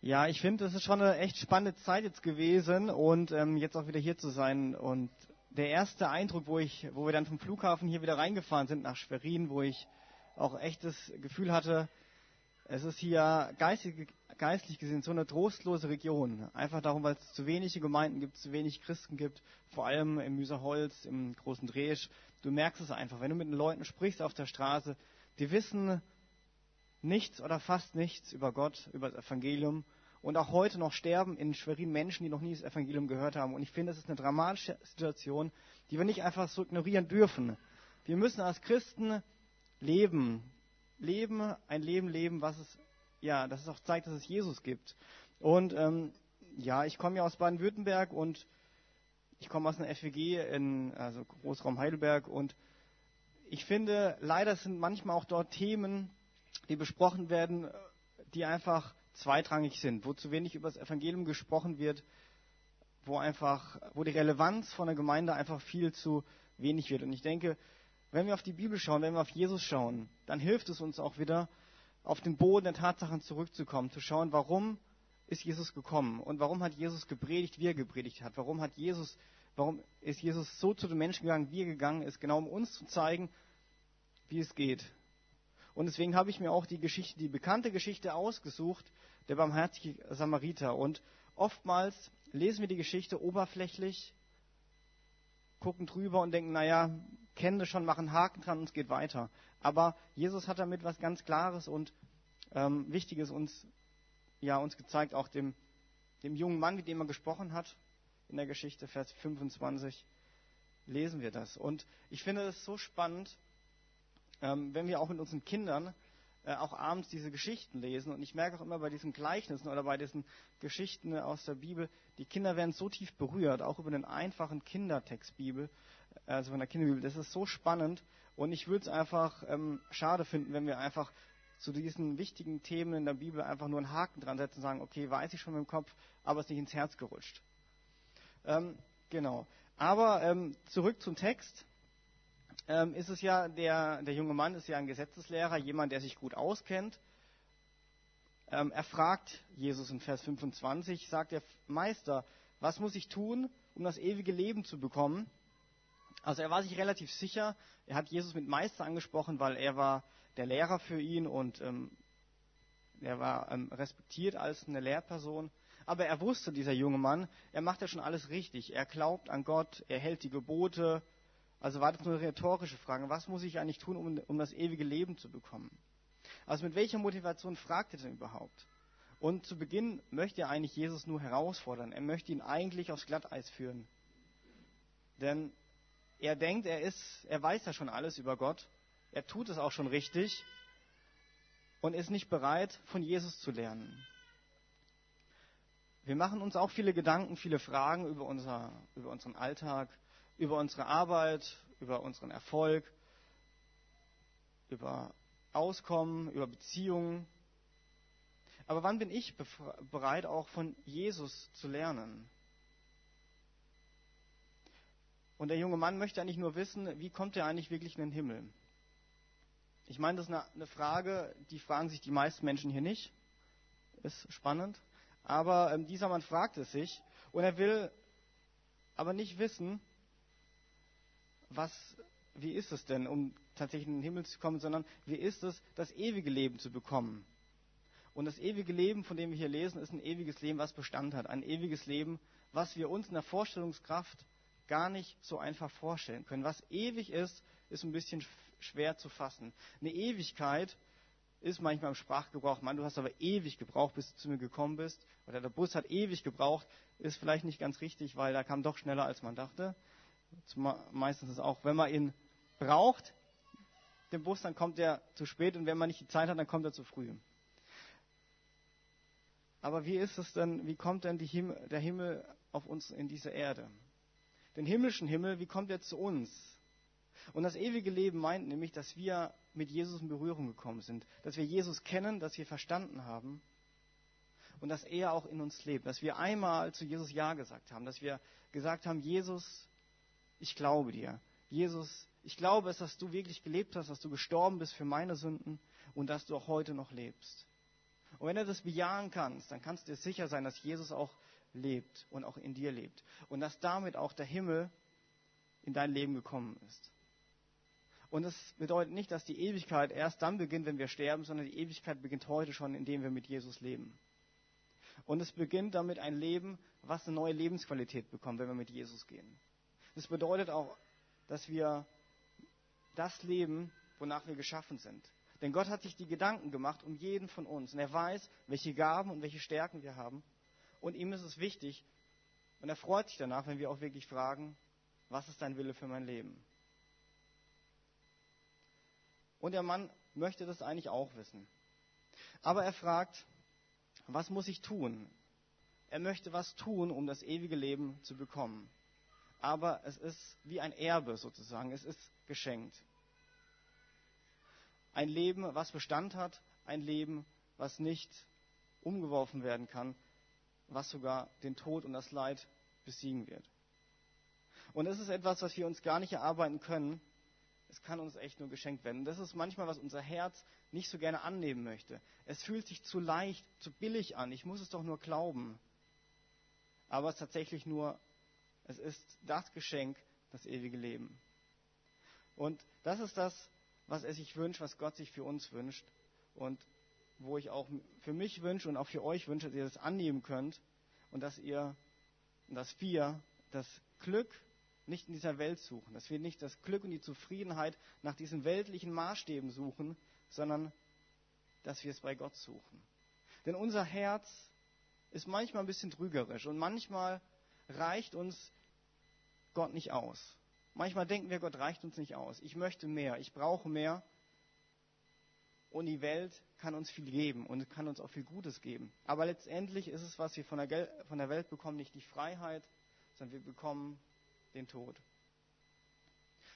Ja, ich finde, es ist schon eine echt spannende Zeit jetzt gewesen und ähm, jetzt auch wieder hier zu sein. Und der erste Eindruck, wo ich, wo wir dann vom Flughafen hier wieder reingefahren sind nach Schwerin, wo ich auch echt das Gefühl hatte, es ist hier geistig, geistlich gesehen so eine trostlose Region. Einfach darum, weil es zu wenige Gemeinden gibt, zu wenig Christen gibt, vor allem im Müserholz, im großen Dresch. Du merkst es einfach, wenn du mit den Leuten sprichst auf der Straße, die wissen nichts oder fast nichts über Gott, über das Evangelium. Und auch heute noch sterben in Schwerin Menschen, die noch nie das Evangelium gehört haben. Und ich finde, es ist eine dramatische Situation, die wir nicht einfach so ignorieren dürfen. Wir müssen als Christen leben. Leben, ein Leben leben, was es, ja, das es auch zeigt, dass es Jesus gibt. Und ähm, ja, ich komme ja aus Baden-Württemberg und ich komme aus einer FWG in also Großraum Heidelberg und ich finde, leider sind manchmal auch dort Themen, die besprochen werden, die einfach zweitrangig sind, wo zu wenig über das Evangelium gesprochen wird, wo einfach, wo die Relevanz von der Gemeinde einfach viel zu wenig wird. Und ich denke, wenn wir auf die Bibel schauen, wenn wir auf Jesus schauen, dann hilft es uns auch wieder, auf den Boden der Tatsachen zurückzukommen, zu schauen, warum ist Jesus gekommen und warum hat Jesus gepredigt, wie er gepredigt hat, warum hat Jesus, warum ist Jesus so zu den Menschen gegangen, wie er gegangen ist, genau um uns zu zeigen, wie es geht. Und deswegen habe ich mir auch die Geschichte, die bekannte Geschichte ausgesucht, der barmherzige Samariter. Und oftmals lesen wir die Geschichte oberflächlich, gucken drüber und denken, naja, kennen das schon, machen Haken dran und es geht weiter. Aber Jesus hat damit was ganz Klares und ähm, Wichtiges uns, ja, uns gezeigt, auch dem, dem jungen Mann, mit dem er gesprochen hat, in der Geschichte, Vers 25, lesen wir das. Und ich finde es so spannend, ähm, wenn wir auch mit unseren Kindern äh, auch abends diese Geschichten lesen. Und ich merke auch immer bei diesen Gleichnissen oder bei diesen Geschichten aus der Bibel, die Kinder werden so tief berührt, auch über den einfachen Kindertext Bibel, äh, also von der Kinderbibel. Das ist so spannend. Und ich würde es einfach ähm, schade finden, wenn wir einfach zu diesen wichtigen Themen in der Bibel einfach nur einen Haken dran setzen und sagen, okay, weiß ich schon mit dem Kopf, aber es ist nicht ins Herz gerutscht. Ähm, genau. Aber ähm, zurück zum Text ähm, ist es ja, der, der junge Mann ist ja ein Gesetzeslehrer, jemand, der sich gut auskennt. Ähm, er fragt Jesus in Vers 25, sagt er, Meister, was muss ich tun, um das ewige Leben zu bekommen? Also er war sich relativ sicher, er hat Jesus mit Meister angesprochen, weil er war der Lehrer für ihn und ähm, er war ähm, respektiert als eine Lehrperson. Aber er wusste, dieser junge Mann, er macht ja schon alles richtig. Er glaubt an Gott, er hält die Gebote, also war das nur eine rhetorische Frage. Was muss ich eigentlich tun, um, um das ewige Leben zu bekommen? Also mit welcher Motivation fragt er denn überhaupt? Und zu Beginn möchte er eigentlich Jesus nur herausfordern. Er möchte ihn eigentlich aufs Glatteis führen. Denn er denkt, er ist, er weiß ja schon alles über Gott. Er tut es auch schon richtig und ist nicht bereit, von Jesus zu lernen. Wir machen uns auch viele Gedanken, viele Fragen über, unser, über unseren Alltag, über unsere Arbeit, über unseren Erfolg, über Auskommen, über Beziehungen. Aber wann bin ich bereit, auch von Jesus zu lernen? Und der junge Mann möchte eigentlich nur wissen, wie kommt er eigentlich wirklich in den Himmel? Ich meine, das ist eine Frage, die fragen sich die meisten Menschen hier nicht. Ist spannend. Aber ähm, dieser Mann fragt es sich und er will aber nicht wissen, was, wie ist es denn, um tatsächlich in den Himmel zu kommen, sondern wie ist es, das ewige Leben zu bekommen. Und das ewige Leben, von dem wir hier lesen, ist ein ewiges Leben, was Bestand hat. Ein ewiges Leben, was wir uns in der Vorstellungskraft gar nicht so einfach vorstellen können. Was ewig ist, ist ein bisschen schwer zu fassen. Eine Ewigkeit ist manchmal im Sprachgebrauch, man, du hast aber ewig gebraucht, bis du zu mir gekommen bist. Oder der Bus hat ewig gebraucht, ist vielleicht nicht ganz richtig, weil er kam doch schneller, als man dachte meistens ist auch, wenn man ihn braucht, den Bus, dann kommt er zu spät und wenn man nicht die Zeit hat, dann kommt er zu früh. Aber wie ist es denn, wie kommt denn Himmel, der Himmel auf uns in diese Erde? Den himmlischen Himmel, wie kommt er zu uns? Und das ewige Leben meint nämlich, dass wir mit Jesus in Berührung gekommen sind, dass wir Jesus kennen, dass wir verstanden haben und dass er auch in uns lebt, dass wir einmal zu Jesus Ja gesagt haben, dass wir gesagt haben, Jesus, ich glaube dir. Jesus, ich glaube es, dass du wirklich gelebt hast, dass du gestorben bist für meine Sünden und dass du auch heute noch lebst. Und wenn du das bejahen kannst, dann kannst du dir sicher sein, dass Jesus auch lebt und auch in dir lebt. Und dass damit auch der Himmel in dein Leben gekommen ist. Und es bedeutet nicht, dass die Ewigkeit erst dann beginnt, wenn wir sterben, sondern die Ewigkeit beginnt heute schon, indem wir mit Jesus leben. Und es beginnt damit ein Leben, was eine neue Lebensqualität bekommt, wenn wir mit Jesus gehen. Das bedeutet auch, dass wir das leben, wonach wir geschaffen sind. Denn Gott hat sich die Gedanken gemacht um jeden von uns. Und er weiß, welche Gaben und welche Stärken wir haben. Und ihm ist es wichtig, und er freut sich danach, wenn wir auch wirklich fragen, was ist dein Wille für mein Leben? Und der Mann möchte das eigentlich auch wissen. Aber er fragt, was muss ich tun? Er möchte was tun, um das ewige Leben zu bekommen. Aber es ist wie ein Erbe sozusagen, es ist geschenkt. Ein Leben, was Bestand hat, ein Leben, was nicht umgeworfen werden kann, was sogar den Tod und das Leid besiegen wird. Und es ist etwas, was wir uns gar nicht erarbeiten können. Es kann uns echt nur geschenkt werden. Und das ist manchmal, was unser Herz nicht so gerne annehmen möchte. Es fühlt sich zu leicht, zu billig an. Ich muss es doch nur glauben. Aber es ist tatsächlich nur, es ist das Geschenk, das ewige Leben. Und das ist das, was er sich wünscht, was Gott sich für uns wünscht. Und wo ich auch für mich wünsche und auch für euch wünsche, dass ihr das annehmen könnt und dass ihr, dass wir das Glück nicht in dieser Welt suchen, dass wir nicht das Glück und die Zufriedenheit nach diesen weltlichen Maßstäben suchen, sondern dass wir es bei Gott suchen. Denn unser Herz ist manchmal ein bisschen trügerisch und manchmal reicht uns Gott nicht aus. Manchmal denken wir, Gott reicht uns nicht aus. Ich möchte mehr, ich brauche mehr. Und die Welt kann uns viel geben und kann uns auch viel Gutes geben. Aber letztendlich ist es, was wir von der, von der Welt bekommen, nicht die Freiheit, sondern wir bekommen den Tod.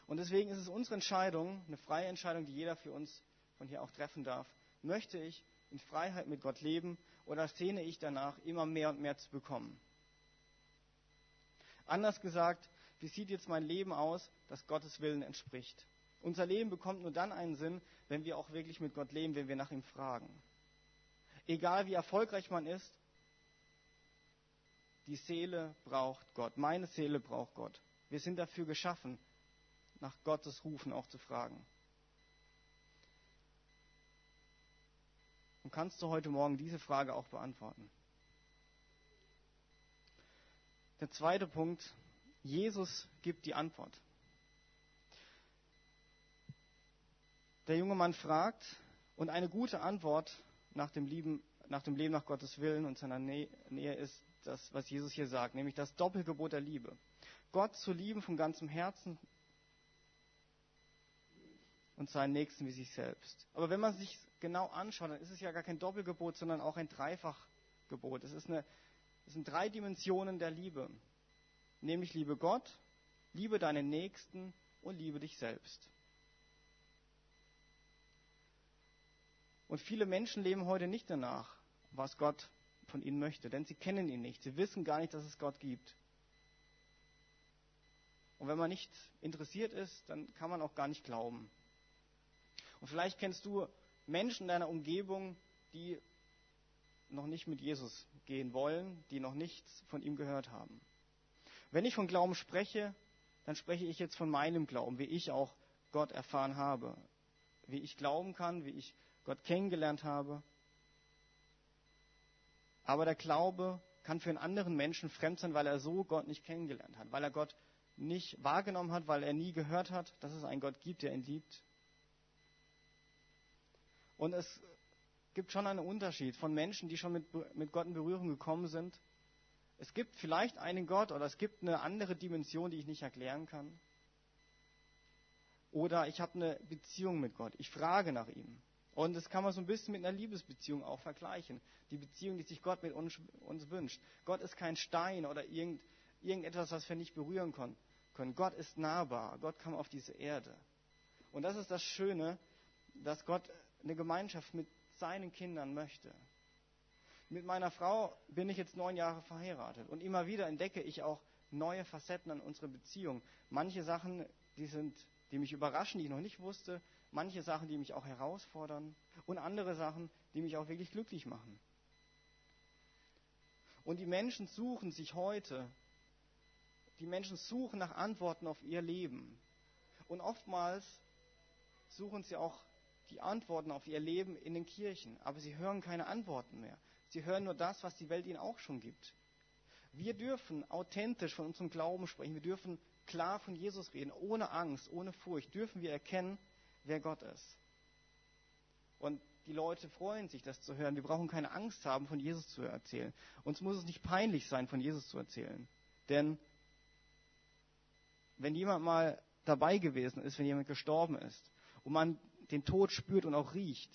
Und deswegen ist es unsere Entscheidung, eine freie Entscheidung, die jeder für uns von hier auch treffen darf. Möchte ich in Freiheit mit Gott leben oder sehne ich danach, immer mehr und mehr zu bekommen? Anders gesagt, wie sieht jetzt mein Leben aus, das Gottes Willen entspricht? Unser Leben bekommt nur dann einen Sinn, wenn wir auch wirklich mit Gott leben, wenn wir nach ihm fragen. Egal wie erfolgreich man ist, die Seele braucht Gott. Meine Seele braucht Gott. Wir sind dafür geschaffen, nach Gottes Rufen auch zu fragen. Und kannst du heute Morgen diese Frage auch beantworten? Der zweite Punkt, Jesus gibt die Antwort. Der junge Mann fragt und eine gute Antwort nach dem, Leben, nach dem Leben nach Gottes Willen und seiner Nähe ist das, was Jesus hier sagt, nämlich das Doppelgebot der Liebe. Gott zu lieben von ganzem Herzen und seinen Nächsten wie sich selbst. Aber wenn man sich genau anschaut, dann ist es ja gar kein Doppelgebot, sondern auch ein Dreifachgebot. Es, ist eine, es sind drei Dimensionen der Liebe. Nämlich liebe Gott, liebe deinen Nächsten und liebe dich selbst. Und viele Menschen leben heute nicht danach, was Gott von ihnen möchte, denn sie kennen ihn nicht. Sie wissen gar nicht, dass es Gott gibt. Und wenn man nicht interessiert ist, dann kann man auch gar nicht glauben. Und vielleicht kennst du Menschen in deiner Umgebung, die noch nicht mit Jesus gehen wollen, die noch nichts von ihm gehört haben. Wenn ich von Glauben spreche, dann spreche ich jetzt von meinem Glauben, wie ich auch Gott erfahren habe, wie ich glauben kann, wie ich Gott kennengelernt habe. Aber der Glaube kann für einen anderen Menschen fremd sein, weil er so Gott nicht kennengelernt hat, weil er Gott nicht wahrgenommen hat, weil er nie gehört hat, dass es einen Gott gibt, der ihn liebt. Und es gibt schon einen Unterschied von Menschen, die schon mit, mit Gott in Berührung gekommen sind. Es gibt vielleicht einen Gott oder es gibt eine andere Dimension, die ich nicht erklären kann. Oder ich habe eine Beziehung mit Gott. Ich frage nach ihm. Und das kann man so ein bisschen mit einer Liebesbeziehung auch vergleichen. Die Beziehung, die sich Gott mit uns, uns wünscht. Gott ist kein Stein oder irgend, irgendetwas, was wir nicht berühren können. Gott ist nahbar. Gott kam auf diese Erde. Und das ist das Schöne, dass Gott eine Gemeinschaft mit seinen Kindern möchte. Mit meiner Frau bin ich jetzt neun Jahre verheiratet und immer wieder entdecke ich auch neue Facetten an unserer Beziehung. Manche Sachen, die sind, die mich überraschen, die ich noch nicht wusste, manche Sachen, die mich auch herausfordern und andere Sachen, die mich auch wirklich glücklich machen. Und die Menschen suchen sich heute, die Menschen suchen nach Antworten auf ihr Leben. Und oftmals suchen sie auch die Antworten auf ihr Leben in den Kirchen, aber sie hören keine Antworten mehr. Sie hören nur das, was die Welt ihnen auch schon gibt. Wir dürfen authentisch von unserem Glauben sprechen. Wir dürfen klar von Jesus reden, ohne Angst, ohne Furcht. Dürfen wir erkennen, wer Gott ist. Und die Leute freuen sich, das zu hören. Wir brauchen keine Angst haben, von Jesus zu erzählen. Uns muss es nicht peinlich sein, von Jesus zu erzählen. Denn wenn jemand mal dabei gewesen ist, wenn jemand gestorben ist und man den Tod spürt und auch riecht,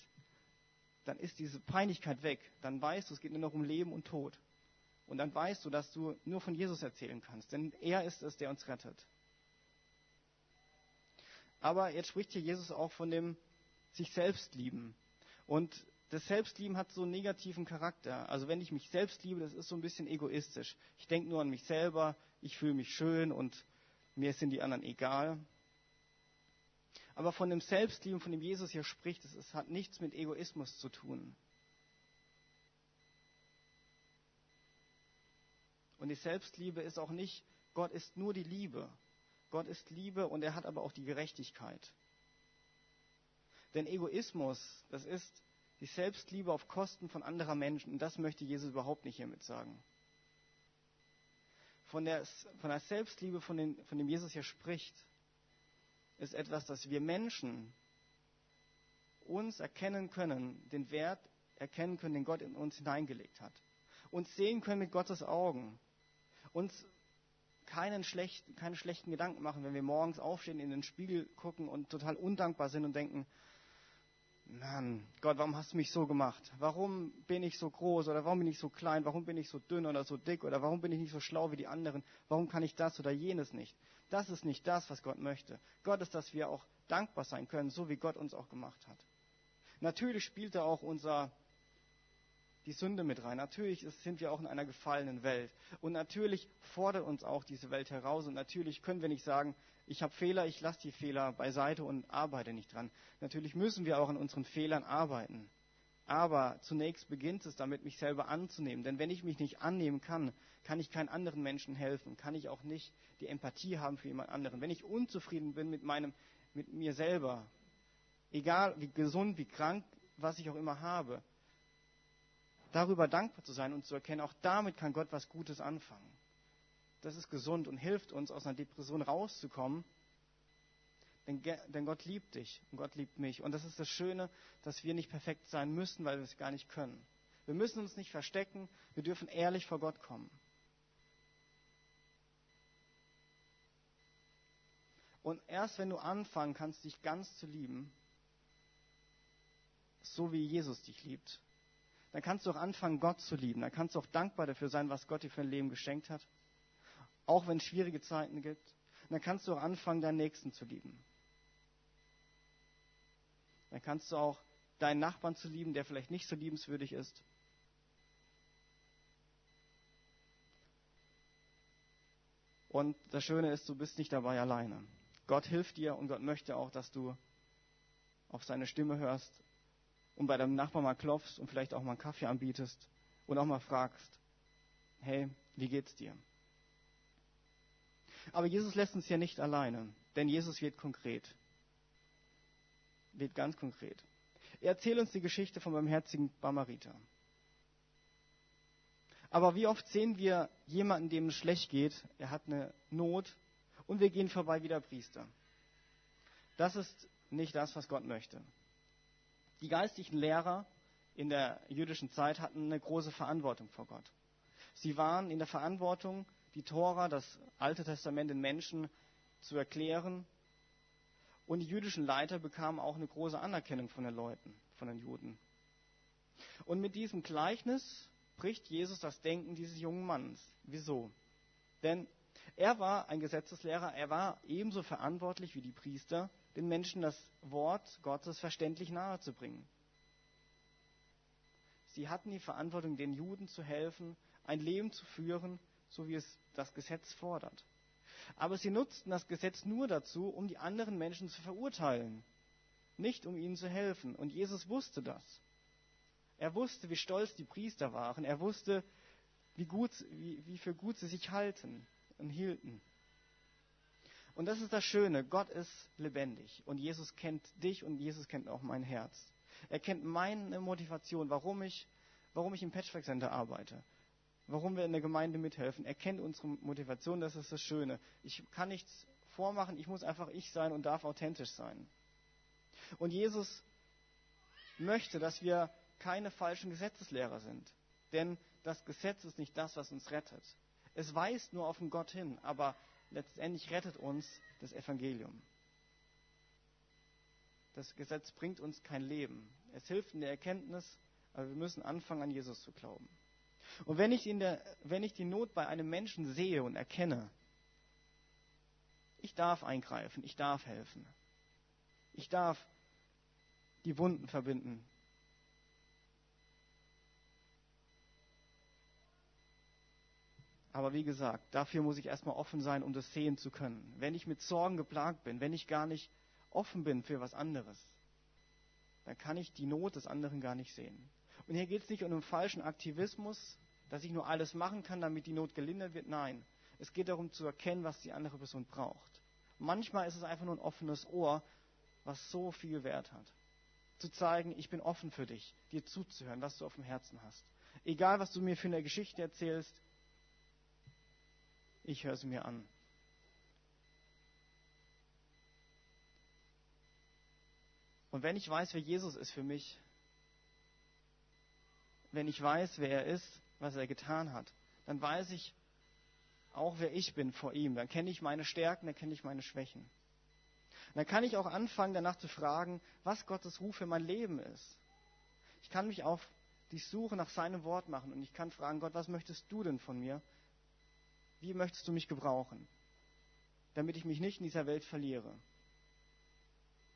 dann ist diese Peinlichkeit weg. Dann weißt du, es geht nur noch um Leben und Tod. Und dann weißt du, dass du nur von Jesus erzählen kannst, denn er ist es, der uns rettet. Aber jetzt spricht hier Jesus auch von dem sich selbst lieben. Und das Selbstlieben hat so einen negativen Charakter. Also wenn ich mich selbst liebe, das ist so ein bisschen egoistisch. Ich denke nur an mich selber, ich fühle mich schön und mir sind die anderen egal. Aber von dem Selbstlieben, von dem Jesus hier spricht, es, es hat nichts mit Egoismus zu tun. Und die Selbstliebe ist auch nicht, Gott ist nur die Liebe. Gott ist Liebe und er hat aber auch die Gerechtigkeit. Denn Egoismus, das ist die Selbstliebe auf Kosten von anderer Menschen. Und das möchte Jesus überhaupt nicht hiermit sagen. Von der, von der Selbstliebe, von, den, von dem Jesus hier spricht, ist etwas, dass wir Menschen uns erkennen können, den Wert erkennen können, den Gott in uns hineingelegt hat. Uns sehen können mit Gottes Augen. Uns keinen schlechten, keine schlechten Gedanken machen, wenn wir morgens aufstehen, in den Spiegel gucken und total undankbar sind und denken, Mann, Gott, warum hast du mich so gemacht? Warum bin ich so groß oder warum bin ich so klein? Warum bin ich so dünn oder so dick oder warum bin ich nicht so schlau wie die anderen? Warum kann ich das oder jenes nicht? Das ist nicht das, was Gott möchte. Gott ist, dass wir auch dankbar sein können, so wie Gott uns auch gemacht hat. Natürlich spielt da auch unser die Sünde mit rein. Natürlich sind wir auch in einer gefallenen Welt. Und natürlich fordert uns auch diese Welt heraus. Und natürlich können wir nicht sagen, ich habe Fehler, ich lasse die Fehler beiseite und arbeite nicht dran. Natürlich müssen wir auch an unseren Fehlern arbeiten. Aber zunächst beginnt es damit, mich selber anzunehmen. Denn wenn ich mich nicht annehmen kann, kann ich keinen anderen Menschen helfen, kann ich auch nicht die Empathie haben für jemand anderen. Wenn ich unzufrieden bin mit meinem, mit mir selber, egal wie gesund, wie krank, was ich auch immer habe, darüber dankbar zu sein und zu erkennen, auch damit kann Gott was Gutes anfangen. Das ist gesund und hilft uns, aus einer Depression rauszukommen. Denn, denn Gott liebt dich und Gott liebt mich. Und das ist das Schöne, dass wir nicht perfekt sein müssen, weil wir es gar nicht können. Wir müssen uns nicht verstecken, wir dürfen ehrlich vor Gott kommen. Und erst wenn du anfangen kannst, dich ganz zu lieben, so wie Jesus dich liebt, dann kannst du auch anfangen, Gott zu lieben. Dann kannst du auch dankbar dafür sein, was Gott dir für ein Leben geschenkt hat. Auch wenn es schwierige Zeiten gibt. Und dann kannst du auch anfangen, deinen Nächsten zu lieben. Dann kannst du auch deinen Nachbarn zu lieben, der vielleicht nicht so liebenswürdig ist. Und das Schöne ist, du bist nicht dabei alleine. Gott hilft dir und Gott möchte auch, dass du auf seine Stimme hörst und bei deinem Nachbarn mal klopfst und vielleicht auch mal einen Kaffee anbietest und auch mal fragst, hey, wie geht's dir? Aber Jesus lässt uns ja nicht alleine, denn Jesus wird konkret. Wird ganz konkret. Er erzählt uns die Geschichte vom barmherzigen Barmariter. Aber wie oft sehen wir jemanden, dem es schlecht geht, er hat eine Not und wir gehen vorbei wie der Priester. Das ist nicht das, was Gott möchte. Die geistlichen Lehrer in der jüdischen Zeit hatten eine große Verantwortung vor Gott. Sie waren in der Verantwortung, die Tora, das Alte Testament den Menschen zu erklären. Und die jüdischen Leiter bekamen auch eine große Anerkennung von den Leuten, von den Juden. Und mit diesem Gleichnis bricht Jesus das Denken dieses jungen Mannes. Wieso? Denn er war ein Gesetzeslehrer, er war ebenso verantwortlich wie die Priester den Menschen das Wort Gottes verständlich nahezubringen. Sie hatten die Verantwortung, den Juden zu helfen, ein Leben zu führen, so wie es das Gesetz fordert. Aber sie nutzten das Gesetz nur dazu, um die anderen Menschen zu verurteilen. nicht um ihnen zu helfen. Und Jesus wusste das. Er wusste, wie stolz die Priester waren. Er wusste, wie, gut, wie, wie für gut sie sich halten und hielten. Und das ist das Schöne. Gott ist lebendig. Und Jesus kennt dich und Jesus kennt auch mein Herz. Er kennt meine Motivation, warum ich, warum ich im Patchwork Center arbeite. Warum wir in der Gemeinde mithelfen. Er kennt unsere Motivation. Das ist das Schöne. Ich kann nichts vormachen. Ich muss einfach ich sein und darf authentisch sein. Und Jesus möchte, dass wir keine falschen Gesetzeslehrer sind. Denn das Gesetz ist nicht das, was uns rettet. Es weist nur auf den Gott hin, aber letztendlich rettet uns das Evangelium. Das Gesetz bringt uns kein Leben. Es hilft in der Erkenntnis, aber wir müssen anfangen, an Jesus zu glauben. Und wenn ich, der, wenn ich die Not bei einem Menschen sehe und erkenne, ich darf eingreifen, ich darf helfen. Ich darf die Wunden verbinden, Aber wie gesagt, dafür muss ich erstmal offen sein, um das sehen zu können. Wenn ich mit Sorgen geplagt bin, wenn ich gar nicht offen bin für was anderes, dann kann ich die Not des anderen gar nicht sehen. Und hier geht es nicht um einen falschen Aktivismus, dass ich nur alles machen kann, damit die Not gelindert wird. Nein, es geht darum zu erkennen, was die andere Person braucht. Manchmal ist es einfach nur ein offenes Ohr, was so viel Wert hat. Zu zeigen, ich bin offen für dich, dir zuzuhören, was du auf dem Herzen hast. Egal, was du mir für eine Geschichte erzählst, ich höre sie mir an. Und wenn ich weiß, wer Jesus ist für mich, wenn ich weiß, wer er ist, was er getan hat, dann weiß ich auch, wer ich bin vor ihm. Dann kenne ich meine Stärken, dann kenne ich meine Schwächen. Und dann kann ich auch anfangen, danach zu fragen, was Gottes Ruf für mein Leben ist. Ich kann mich auf die Suche nach seinem Wort machen und ich kann fragen, Gott, was möchtest du denn von mir? Wie möchtest du mich gebrauchen, damit ich mich nicht in dieser Welt verliere?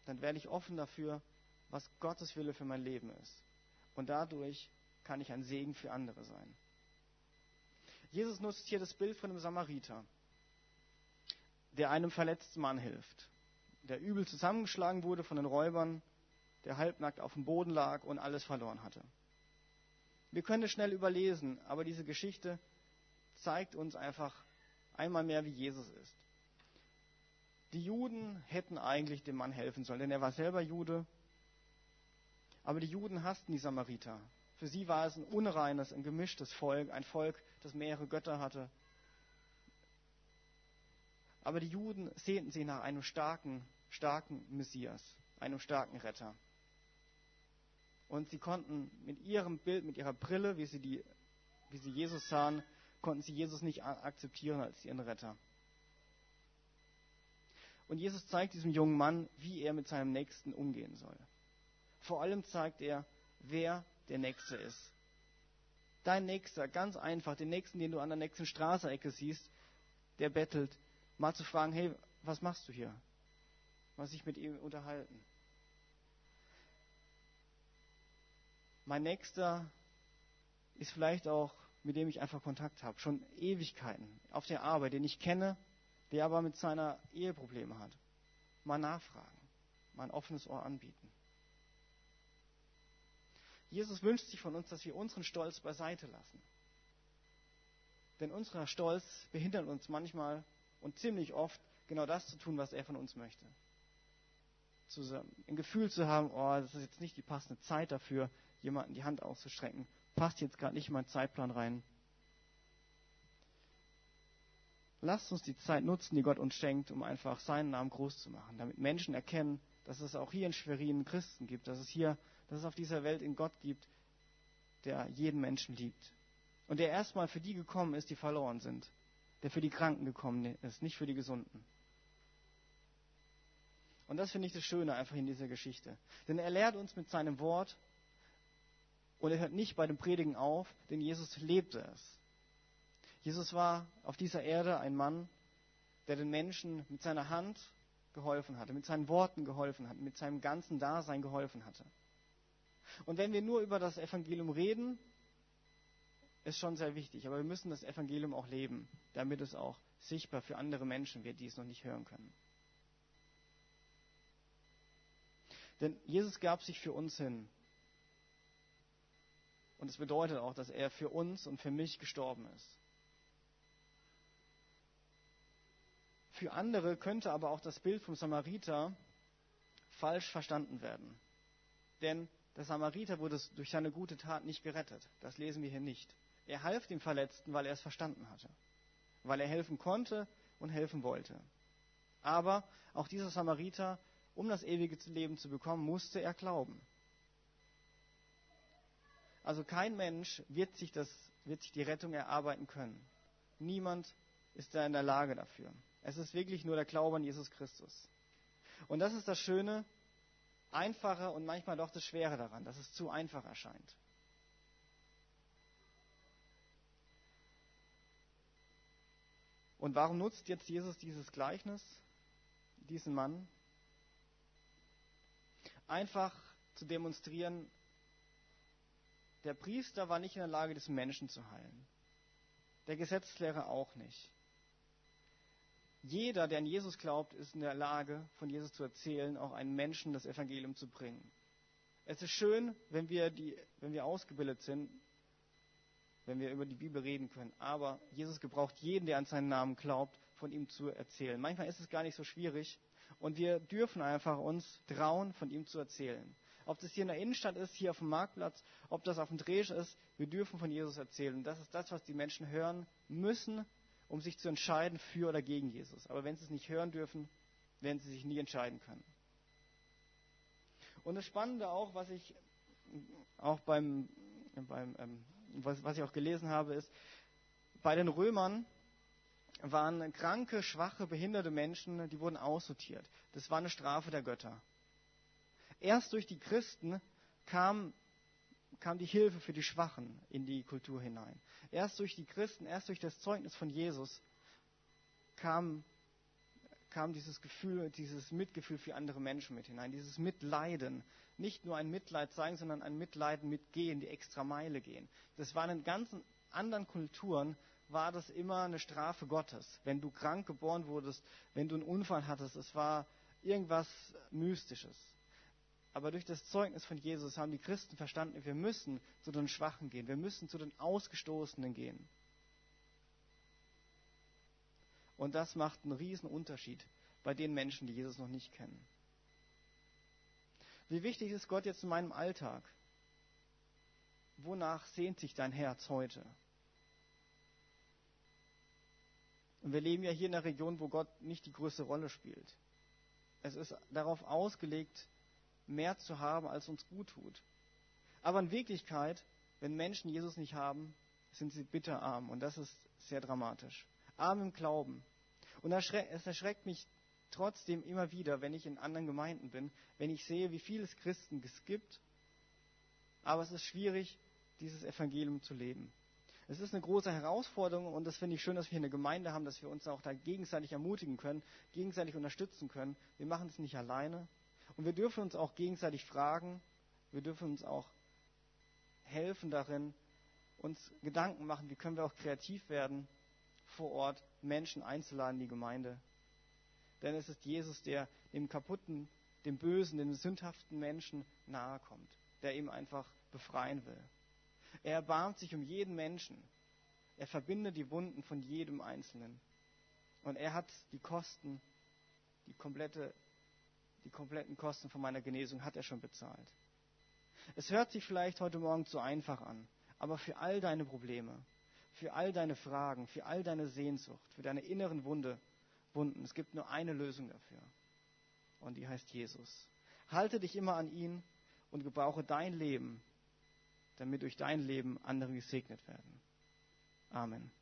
Dann werde ich offen dafür, was Gottes Wille für mein Leben ist. Und dadurch kann ich ein Segen für andere sein. Jesus nutzt hier das Bild von einem Samariter, der einem verletzten Mann hilft, der übel zusammengeschlagen wurde von den Räubern, der halbnackt auf dem Boden lag und alles verloren hatte. Wir können es schnell überlesen, aber diese Geschichte zeigt uns einfach einmal mehr, wie Jesus ist. Die Juden hätten eigentlich dem Mann helfen sollen, denn er war selber Jude. Aber die Juden hassten die Samariter. Für sie war es ein unreines, ein gemischtes Volk, ein Volk, das mehrere Götter hatte. Aber die Juden sehnten sich nach einem starken, starken Messias, einem starken Retter. Und sie konnten mit ihrem Bild, mit ihrer Brille, wie sie, die, wie sie Jesus sahen, konnten sie Jesus nicht akzeptieren als ihren Retter. Und Jesus zeigt diesem jungen Mann, wie er mit seinem Nächsten umgehen soll. Vor allem zeigt er, wer der Nächste ist. Dein Nächster, ganz einfach, den Nächsten, den du an der nächsten Straßenecke siehst, der bettelt, mal zu fragen, hey, was machst du hier? Mal sich mit ihm unterhalten. Mein Nächster ist vielleicht auch mit dem ich einfach Kontakt habe, schon Ewigkeiten auf der Arbeit, den ich kenne, der aber mit seiner Ehe Probleme hat. Mal nachfragen, mal ein offenes Ohr anbieten. Jesus wünscht sich von uns, dass wir unseren Stolz beiseite lassen. Denn unser Stolz behindert uns manchmal und ziemlich oft, genau das zu tun, was er von uns möchte. Ein Gefühl zu haben, oh, das ist jetzt nicht die passende Zeit dafür, jemanden die Hand auszustrecken passt jetzt gerade nicht in meinen Zeitplan rein. Lasst uns die Zeit nutzen, die Gott uns schenkt, um einfach seinen Namen groß zu machen, damit Menschen erkennen, dass es auch hier in Schwerin Christen gibt, dass es hier, dass es auf dieser Welt in Gott gibt, der jeden Menschen liebt. Und der erstmal für die gekommen ist, die verloren sind. Der für die Kranken gekommen ist, nicht für die Gesunden. Und das finde ich das Schöne einfach in dieser Geschichte. Denn er lehrt uns mit seinem Wort, und er hört nicht bei dem Predigen auf, denn Jesus lebte es. Jesus war auf dieser Erde ein Mann, der den Menschen mit seiner Hand geholfen hatte, mit seinen Worten geholfen hat, mit seinem ganzen Dasein geholfen hatte. Und wenn wir nur über das Evangelium reden, ist schon sehr wichtig, aber wir müssen das Evangelium auch leben, damit es auch sichtbar für andere Menschen wird, die es noch nicht hören können. Denn Jesus gab sich für uns hin. Und es bedeutet auch, dass er für uns und für mich gestorben ist. Für andere könnte aber auch das Bild vom Samariter falsch verstanden werden. Denn der Samariter wurde durch seine gute Tat nicht gerettet. Das lesen wir hier nicht. Er half dem Verletzten, weil er es verstanden hatte. Weil er helfen konnte und helfen wollte. Aber auch dieser Samariter, um das ewige Leben zu bekommen, musste er glauben. Also kein Mensch wird sich, das, wird sich die Rettung erarbeiten können. Niemand ist da in der Lage dafür. Es ist wirklich nur der Glaube an Jesus Christus. Und das ist das Schöne, Einfache und manchmal doch das Schwere daran, dass es zu einfach erscheint. Und warum nutzt jetzt Jesus dieses Gleichnis, diesen Mann? Einfach zu demonstrieren, der Priester war nicht in der Lage, des Menschen zu heilen. Der Gesetzlehrer auch nicht. Jeder, der an Jesus glaubt, ist in der Lage, von Jesus zu erzählen, auch einen Menschen das Evangelium zu bringen. Es ist schön, wenn wir, die, wenn wir ausgebildet sind, wenn wir über die Bibel reden können. Aber Jesus gebraucht jeden, der an seinen Namen glaubt, von ihm zu erzählen. Manchmal ist es gar nicht so schwierig und wir dürfen einfach uns trauen, von ihm zu erzählen. Ob das hier in der Innenstadt ist, hier auf dem Marktplatz, ob das auf dem Dreh ist, wir dürfen von Jesus erzählen. Und das ist das, was die Menschen hören müssen, um sich zu entscheiden für oder gegen Jesus. Aber wenn sie es nicht hören dürfen, werden sie sich nie entscheiden können. Und das Spannende auch, was ich auch beim, beim ähm, was, was ich auch gelesen habe, ist, bei den Römern waren kranke, schwache, behinderte Menschen, die wurden aussortiert. Das war eine Strafe der Götter. Erst durch die Christen kam kam die Hilfe für die Schwachen in die Kultur hinein. Erst durch die Christen, erst durch das Zeugnis von Jesus kam, kam dieses Gefühl, dieses Mitgefühl für andere Menschen mit hinein, dieses Mitleiden. Nicht nur ein Mitleid zeigen, sondern ein Mitleiden mitgehen, die extra Meile gehen. Das war in ganzen anderen Kulturen war das immer eine Strafe Gottes. Wenn du krank geboren wurdest, wenn du einen Unfall hattest, es war irgendwas Mystisches. Aber durch das Zeugnis von Jesus haben die Christen verstanden, wir müssen zu den Schwachen gehen, wir müssen zu den Ausgestoßenen gehen. Und das macht einen riesen Unterschied bei den Menschen, die Jesus noch nicht kennen. Wie wichtig ist Gott jetzt in meinem Alltag? Wonach sehnt sich dein Herz heute? Und wir leben ja hier in einer Region, wo Gott nicht die größte Rolle spielt. Es ist darauf ausgelegt, mehr zu haben, als uns gut tut. Aber in Wirklichkeit, wenn Menschen Jesus nicht haben, sind sie bitterarm. Und das ist sehr dramatisch. Arm im Glauben. Und es erschreckt mich trotzdem immer wieder, wenn ich in anderen Gemeinden bin, wenn ich sehe, wie viel es Christen es gibt. Aber es ist schwierig, dieses Evangelium zu leben. Es ist eine große Herausforderung und das finde ich schön, dass wir eine Gemeinde haben, dass wir uns auch da gegenseitig ermutigen können, gegenseitig unterstützen können. Wir machen es nicht alleine, und wir dürfen uns auch gegenseitig fragen, wir dürfen uns auch helfen darin, uns Gedanken machen, wie können wir auch kreativ werden, vor Ort Menschen einzuladen in die Gemeinde. Denn es ist Jesus, der dem kaputten, dem bösen, dem sündhaften Menschen nahe kommt, der ihm einfach befreien will. Er erbarmt sich um jeden Menschen. Er verbindet die Wunden von jedem Einzelnen. Und er hat die Kosten, die komplette die kompletten Kosten von meiner Genesung hat er schon bezahlt. Es hört sich vielleicht heute Morgen zu einfach an, aber für all deine Probleme, für all deine Fragen, für all deine Sehnsucht, für deine inneren Wunde, Wunden, es gibt nur eine Lösung dafür. Und die heißt Jesus. Halte dich immer an ihn und gebrauche dein Leben, damit durch dein Leben andere gesegnet werden. Amen.